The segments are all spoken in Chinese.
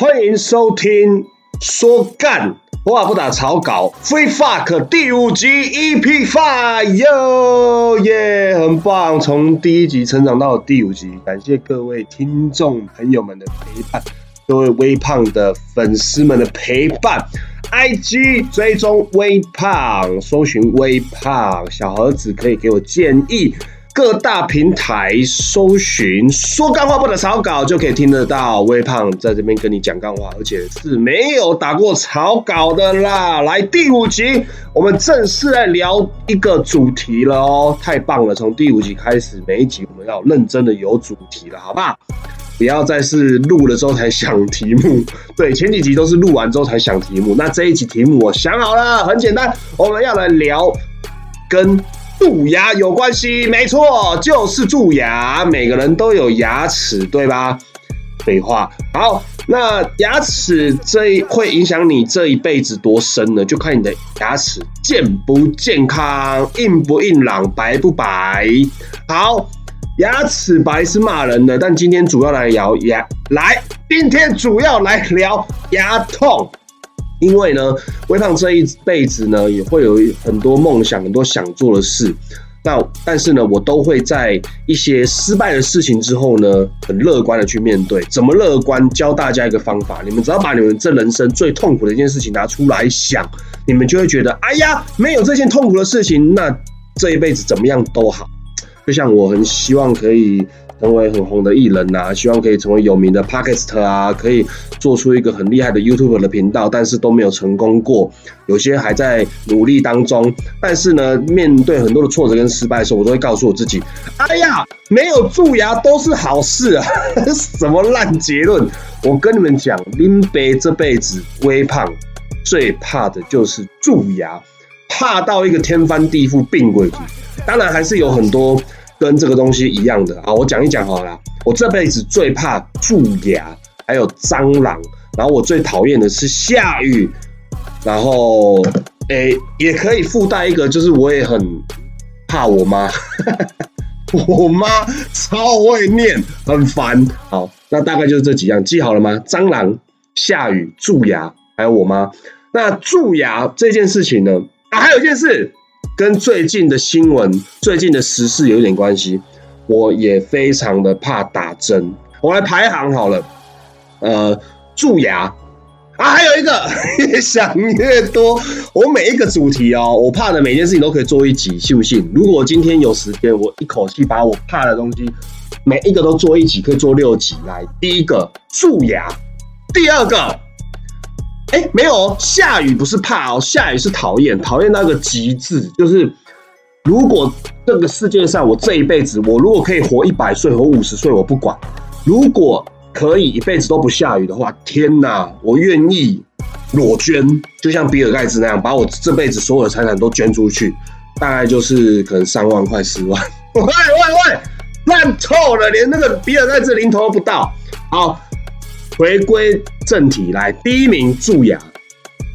欢迎收听说干话不打草稿，Free Fuck 第五集 EP Five 哟耶，很棒！从第一集成长到第五集，感谢各位听众朋友们的陪伴，各位微胖的粉丝们的陪伴。IG 追踪微胖，搜寻微胖小盒子可以给我建议。各大平台搜寻“说干话不能草稿”，就可以听得到微胖在这边跟你讲干话，而且是没有打过草稿的啦。来第五集，我们正式来聊一个主题了哦，太棒了！从第五集开始，每一集我们要认真的有主题了，好不好？不要再是录了之后才想题目。对，前几集都是录完之后才想题目，那这一集题目我想好了，很简单，我们要来聊跟。蛀牙有关系，没错，就是蛀牙。每个人都有牙齿，对吧？废话。好，那牙齿这会影响你这一辈子多深呢？就看你的牙齿健不健康，硬不硬朗，白不白。好，牙齿白是骂人的，但今天主要来聊牙。来，今天主要来聊牙痛。因为呢，微胖这一辈子呢，也会有很多梦想，很多想做的事。那但是呢，我都会在一些失败的事情之后呢，很乐观的去面对。怎么乐观？教大家一个方法，你们只要把你们这人生最痛苦的一件事情拿出来想，你们就会觉得，哎呀，没有这件痛苦的事情，那这一辈子怎么样都好。就像我很希望可以。成为很红的艺人呐，希望可以成为有名的 Podcast 啊，可以做出一个很厉害的 YouTube 的频道，但是都没有成功过。有些还在努力当中，但是呢，面对很多的挫折跟失败的时候，我都会告诉我自己：哎呀，没有蛀牙都是好事啊！什么烂结论？我跟你们讲，林北这辈子微胖，最怕的就是蛀牙，怕到一个天翻地覆、病鬼当然还是有很多。跟这个东西一样的啊，我讲一讲好了。我这辈子最怕蛀牙，还有蟑螂，然后我最讨厌的是下雨，然后诶也可以附带一个，就是我也很怕我妈，我妈超会念，很烦。好，那大概就是这几样，记好了吗？蟑螂、下雨、蛀牙，还有我妈。那蛀牙这件事情呢？啊，还有一件事。跟最近的新闻、最近的时事有点关系，我也非常的怕打针。我来排行好了，呃，蛀牙啊，还有一个越 想越多。我每一个主题哦，我怕的每件事情都可以做一集，信不信？如果我今天有时间，我一口气把我怕的东西每一个都做一集，可以做六集。来，第一个蛀牙，第二个。哎，没有，下雨不是怕哦，下雨是讨厌，讨厌那个极致。就是如果这个世界上我这一辈子，我如果可以活一百岁或五十岁，我不管。如果可以一辈子都不下雨的话，天哪，我愿意裸捐，就像比尔盖茨那样，把我这辈子所有的财产都捐出去，大概就是可能三万块、十万。喂喂喂，烂透了，连那个比尔盖茨零头都不到。好。回归正题来，第一名蛀牙，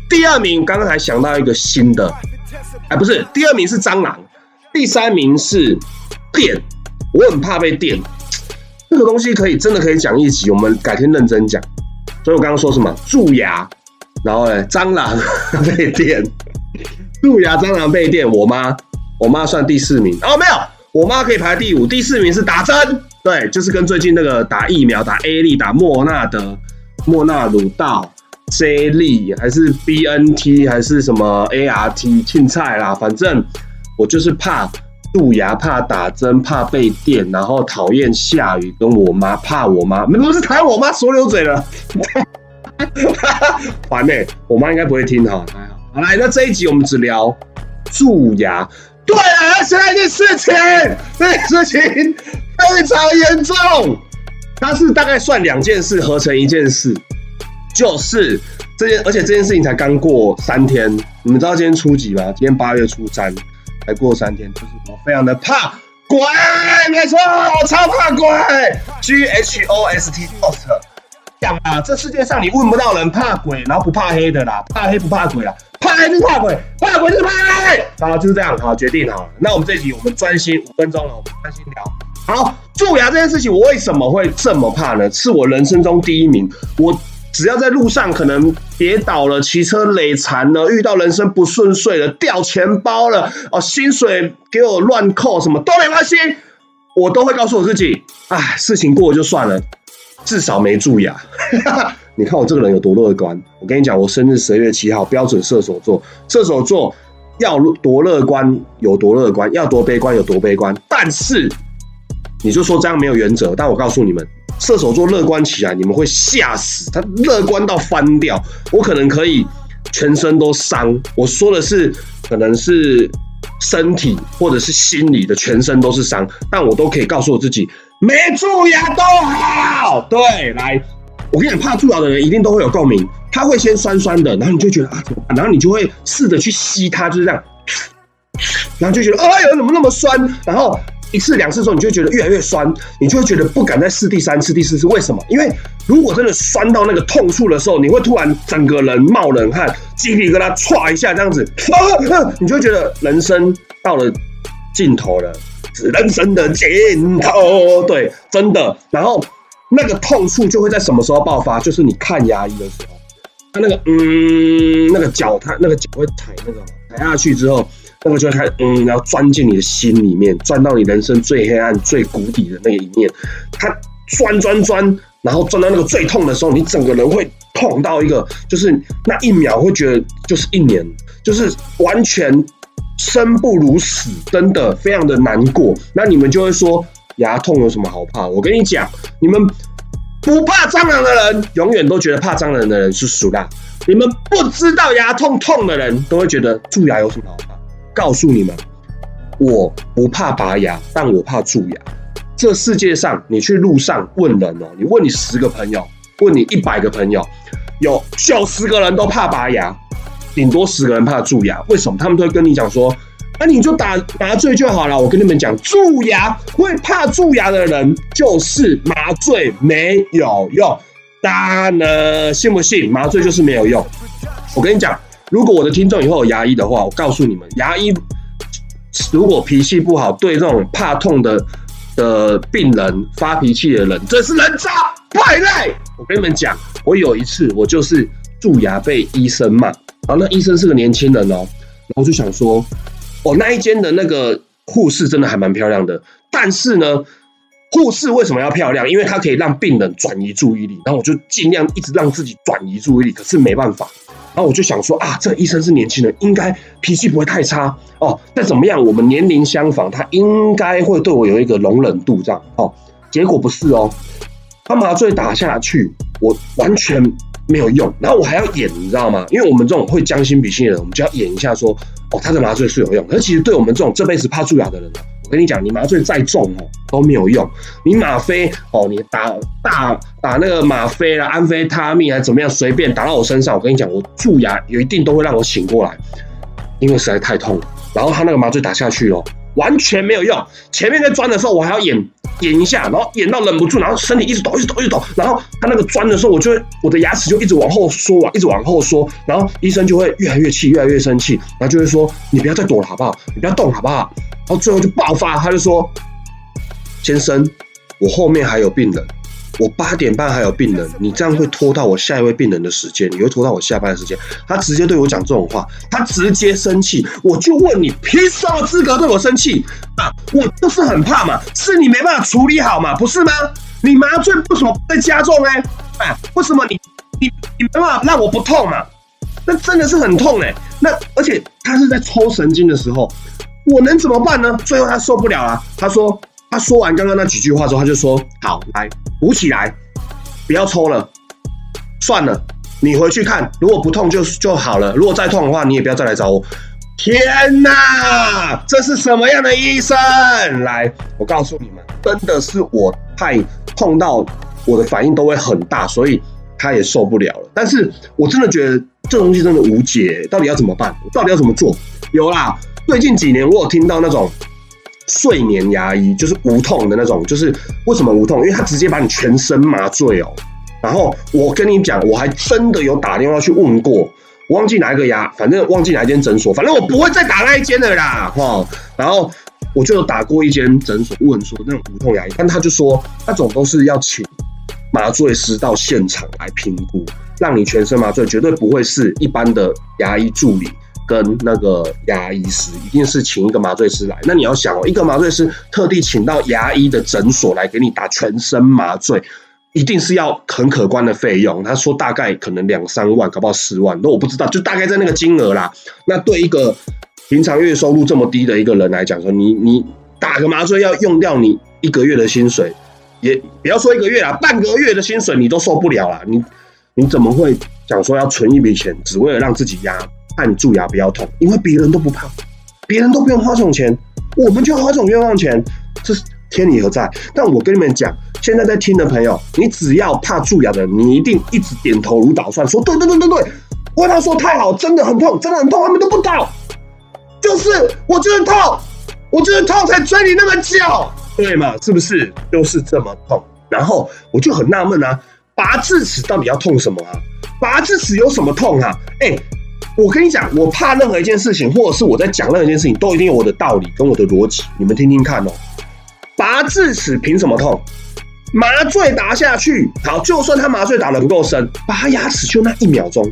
第二名刚刚才想到一个新的，哎，不是，第二名是蟑螂，第三名是电，我很怕被电，这个东西可以真的可以讲一集，我们改天认真讲。所以我刚刚说什么蛀牙，然后呢，蟑螂被电，蛀牙蟑螂被电，我妈，我妈算第四名哦，没有，我妈可以排第五，第四名是打针。对，就是跟最近那个打疫苗、打 A 利、打莫纳德、莫纳鲁道、J 利还是 BNT 还是什么 ART 青菜啦，反正我就是怕蛀牙、怕打针、怕被电，然后讨厌下雨，跟我妈怕我妈，没不是谈我妈说溜嘴了，烦呢，我妈应该不会听哈，还好。好来，那这一集我们只聊蛀牙。对啊，现在一件事情，这件事情。非常严重，它是大概算两件事合成一件事，就是这件，而且这件事情才刚过三天。你们知道今天初几吗？今天八月初三，才过三天，就是我非常的怕鬼，没错，我超怕鬼。G H O S T Ghost，讲啊，这世界上你问不到人怕鬼，然后不怕黑的啦，怕黑不怕鬼啦，怕黑是怕鬼，怕鬼就是怕。好，就是这样，好，决定好了。那我们这集我们专心五分钟了，我们专心聊。好，蛀牙这件事情，我为什么会这么怕呢？是我人生中第一名。我只要在路上可能跌倒了、骑车累残了、遇到人生不顺遂了、掉钱包了、哦薪水给我乱扣，什么都没关系，我都会告诉我自己，哎，事情过了就算了，至少没蛀牙。你看我这个人有多乐观？我跟你讲，我生日十二月七号，标准射手座，射手座要多乐观有多乐观，要多悲观有多悲观。但是你就说这样没有原则，但我告诉你们，射手座乐观起来，你们会吓死，他乐观到翻掉。我可能可以全身都伤，我说的是可能是身体或者是心理的全身都是伤，但我都可以告诉我自己，没蛀牙都好。对，来。我跟你讲，怕蛀牙的人一定都会有共鸣。它会先酸酸的，然后你就觉得啊，然后你就会试着去吸它，就是这样，然后就觉得哎呦怎么那么酸？然后一次两次之后，你就觉得越来越酸，你就会觉得不敢再试第三次、第四次。为什么？因为如果真的酸到那个痛处的时候，你会突然整个人冒冷汗，鸡皮疙瘩唰一下这样子，你就会觉得人生到了尽头了，是人生的尽头。对，真的。然后。那个痛处就会在什么时候爆发？就是你看牙医的时候，他那个嗯，那个脚，他那个脚会踩那个踩下去之后，那个就会开始嗯，然后钻进你的心里面，钻到你人生最黑暗、最谷底的那一面。他钻钻钻，然后钻到那个最痛的时候，你整个人会痛到一个，就是那一秒会觉得就是一年，就是完全生不如死，真的非常的难过。那你们就会说。牙痛有什么好怕？我跟你讲，你们不怕蟑螂的人，永远都觉得怕蟑螂的人是鼠啦。你们不知道牙痛痛的人，都会觉得蛀牙有什么好怕？告诉你们，我不怕拔牙，但我怕蛀牙。这世界上，你去路上问人哦，你问你十个朋友，问你一百个朋友，有九十个人都怕拔牙，顶多十个人怕蛀牙。为什么？他们都会跟你讲说。那你就打麻醉就好了。我跟你们讲，蛀牙会怕蛀牙的人，就是麻醉没有用。大家呢，信不信？麻醉就是没有用。我跟你讲，如果我的听众以后有牙医的话，我告诉你们，牙医如果脾气不好，对这种怕痛的的病人发脾气的人，这是人渣败类。我跟你们讲，我有一次我就是蛀牙被医生骂，然后那医生是个年轻人哦，然后就想说。哦，那一间的那个护士真的还蛮漂亮的，但是呢，护士为什么要漂亮？因为她可以让病人转移注意力，然后我就尽量一直让自己转移注意力，可是没办法。然后我就想说啊，这医生是年轻人，应该脾气不会太差哦。再怎么样，我们年龄相仿，他应该会对我有一个容忍度这样哦。结果不是哦，他麻醉打下去，我完全没有用，然后我还要演，你知道吗？因为我们这种会将心比心的人，我们就要演一下说。哦，他的麻醉是有用，可是其实对我们这种这辈子怕蛀牙的人，我跟你讲，你麻醉再重哦都没有用。你吗啡哦，你打大打那个吗啡啦、安非他命啊怎么样，随便打到我身上，我跟你讲，我蛀牙有一定都会让我醒过来，因为实在太痛了。然后他那个麻醉打下去哦。完全没有用。前面在钻的时候，我还要演演一下，然后演到忍不住，然后身体一直抖，一直抖，一直抖。然后他那个钻的时候，我就我的牙齿就一直往后缩啊，一直往后缩。然后医生就会越来越气，越来越生气，然后就会说：“你不要再躲了，好不好？你不要动，好不好？”然后最后就爆发，他就说：“先生，我后面还有病人。”我八点半还有病人，你这样会拖到我下一位病人的时间，你会拖到我下班的时间。他直接对我讲这种话，他直接生气。我就问你，凭什么资格对我生气啊？我就是很怕嘛，是你没办法处理好嘛，不是吗？你麻醉为什么在加重呢？啊，为什么你你你没办法让我不痛嘛？那真的是很痛哎。那而且他是在抽神经的时候，我能怎么办呢？最后他受不了了，他说。他说完刚刚那几句话之后，他就说：“好，来补起来，不要抽了，算了，你回去看，如果不痛就就好了。如果再痛的话，你也不要再来找我。”天哪，这是什么样的医生？来，我告诉你们，真的是我太痛到我的反应都会很大，所以他也受不了了。但是我真的觉得这东西真的无解，到底要怎么办？到底要怎么做？有啦，最近几年我有听到那种。睡眠牙医就是无痛的那种，就是为什么无痛？因为他直接把你全身麻醉哦。然后我跟你讲，我还真的有打电话去问过，忘记哪一个牙，反正忘记哪一间诊所，反正我不会再打那一间的啦，哈。然后我就有打过一间诊所问说那种无痛牙医，但他就说那种都是要请麻醉师到现场来评估。让你全身麻醉，绝对不会是一般的牙医助理跟那个牙医师，一定是请一个麻醉师来。那你要想哦，一个麻醉师特地请到牙医的诊所来给你打全身麻醉，一定是要很可观的费用。他说大概可能两三万，搞不好十万，那我不知道，就大概在那个金额啦。那对一个平常月收入这么低的一个人来讲，说你你打个麻醉要用掉你一个月的薪水，也不要说一个月啦，半个月的薪水你都受不了啦。你你怎么会想说要存一笔钱，只为了让自己牙按蛀牙不要痛？因为别人都不怕，别人都不用花这种钱，我们就花这种冤枉钱，这是天理何在？但我跟你们讲，现在在听的朋友，你只要怕蛀牙的，你一定一直点头如捣蒜，说对对对对对，我跟他说太好，真的很痛，真的很痛，他们都不倒。就是我就是痛，我就是痛才追你那么久，对嘛？是不是？就是这么痛。然后我就很纳闷啊，拔智齿到底要痛什么啊？拔智齿有什么痛啊？哎，我跟你讲，我怕任何一件事情，或者是我在讲任何一件事情，都一定有我的道理跟我的逻辑。你们听听看哦。拔智齿凭什么痛？麻醉打下去，好，就算他麻醉打的不够深，拔牙齿就那一秒钟。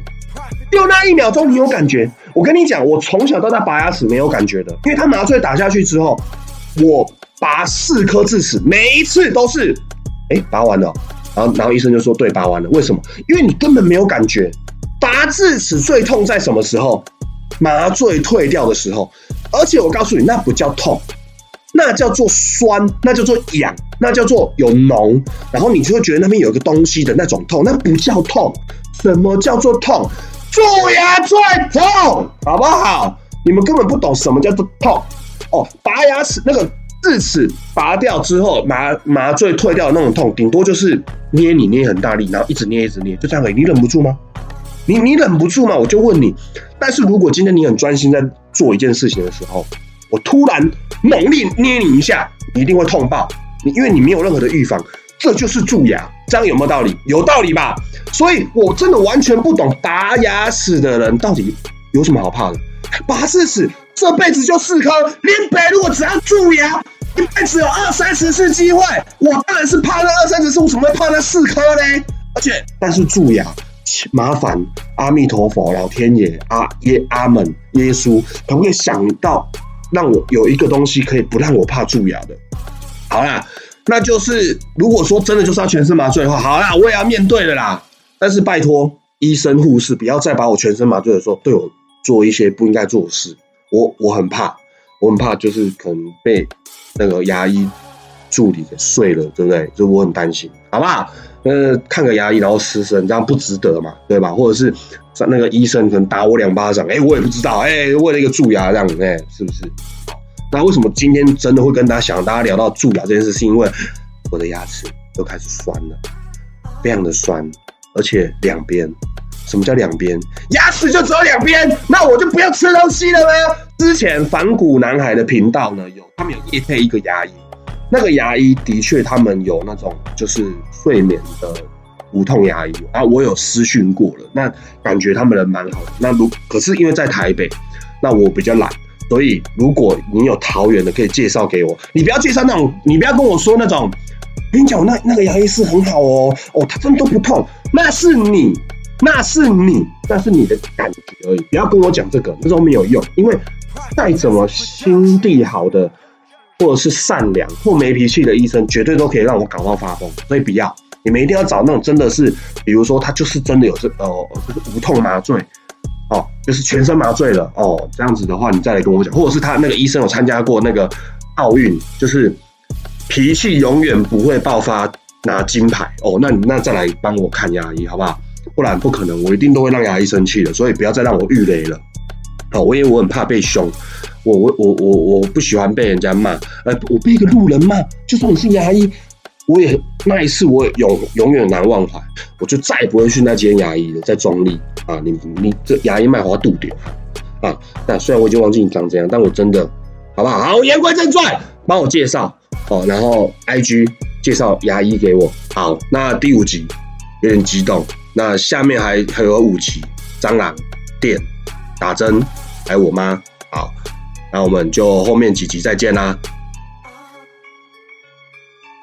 就那一秒钟，你有感觉？我跟你讲，我从小到大拔牙齿没有感觉的，因为他麻醉打下去之后，我拔四颗智齿，每一次都是，哎，拔完了，然后然后医生就说，对，拔完了。为什么？因为你根本没有感觉。拔智齿最痛在什么时候？麻醉退掉的时候。而且我告诉你，那不叫痛，那叫做酸，那叫做痒，那叫做有脓，然后你就会觉得那边有个东西的那种痛，那不叫痛。什么叫做痛？蛀牙最痛，好不好？你们根本不懂什么叫做痛哦。拔牙齿那个智齿拔掉之后，麻麻醉退掉的那种痛，顶多就是捏你捏很大力，然后一直捏一直捏，就这样而已。你忍不住吗？你你忍不住吗？我就问你。但是如果今天你很专心在做一件事情的时候，我突然猛力捏你一下，你一定会痛爆。你因为你没有任何的预防。这就是蛀牙，这样有没有道理？有道理吧？所以我真的完全不懂拔牙齿的人到底有什么好怕的。拔智齿这辈子就四颗，林北如果只要蛀牙，一辈子有二三十次机会，我当然是怕那二三十次，我怎么会怕那四颗呢？而且，但是蛀牙麻烦阿弥陀佛、老天爷、阿耶、阿门、耶稣，可不可以想到让我有一个东西可以不让我怕蛀牙的？好啦。那就是如果说真的就是要全身麻醉的话，好啦，我也要面对的啦。但是拜托医生护士不要再把我全身麻醉的时候对我做一些不应该做的事。我我很怕，我很怕就是可能被那个牙医助理给睡了，对不对？就我很担心，好不好？呃，看个牙医然后失声，这样不值得嘛，对吧？或者是那个医生可能打我两巴掌，哎，我也不知道，哎，为了一个蛀牙这样，哎，是不是？那为什么今天真的会跟大家想大家聊到蛀牙这件事？是因为我的牙齿都开始酸了，非常的酸，而且两边。什么叫两边？牙齿就只有两边，那我就不要吃东西了吗？之前反骨男孩的频道呢，有他们有夜配一个牙医，那个牙医的确他们有那种就是睡眠的无痛牙医啊，我有私讯过了，那感觉他们人蛮好的。那如可是因为在台北，那我比较懒。所以，如果你有桃园的，可以介绍给我。你不要介绍那种，你不要跟我说那种。跟你讲，那那个牙医是很好哦，哦，他真的都不痛。那是你，那是你，那是你的感觉而已。不要跟我讲这个，那都没有用。因为再怎么心地好的，或者是善良或没脾气的医生，绝对都可以让我感冒发疯。所以不要，你们一定要找那种真的是，比如说他就是真的有这呃，就是无痛麻醉。哦，就是全身麻醉了哦，这样子的话，你再来跟我讲，或者是他那个医生有参加过那个奥运，就是脾气永远不会爆发拿金牌哦，那你那再来帮我看牙医好不好？不然不可能，我一定都会让牙医生气的，所以不要再让我遇雷了。哦，我因为我很怕被凶，我我我我我不喜欢被人家骂，呃，我被一个路人骂，就算你是牙医。我也那一次，我也永永远难忘怀，我就再也不会去那间牙医了，在中立啊！你你这牙医卖花度点啊！那虽然我已经忘记你长怎样，但我真的好不好？好，言归正传，帮我介绍哦，然后 I G 介绍牙医给我。好，那第五集有点激动，那下面还还有五集，蟑螂电打针，还有我妈。好，那我们就后面几集再见啦。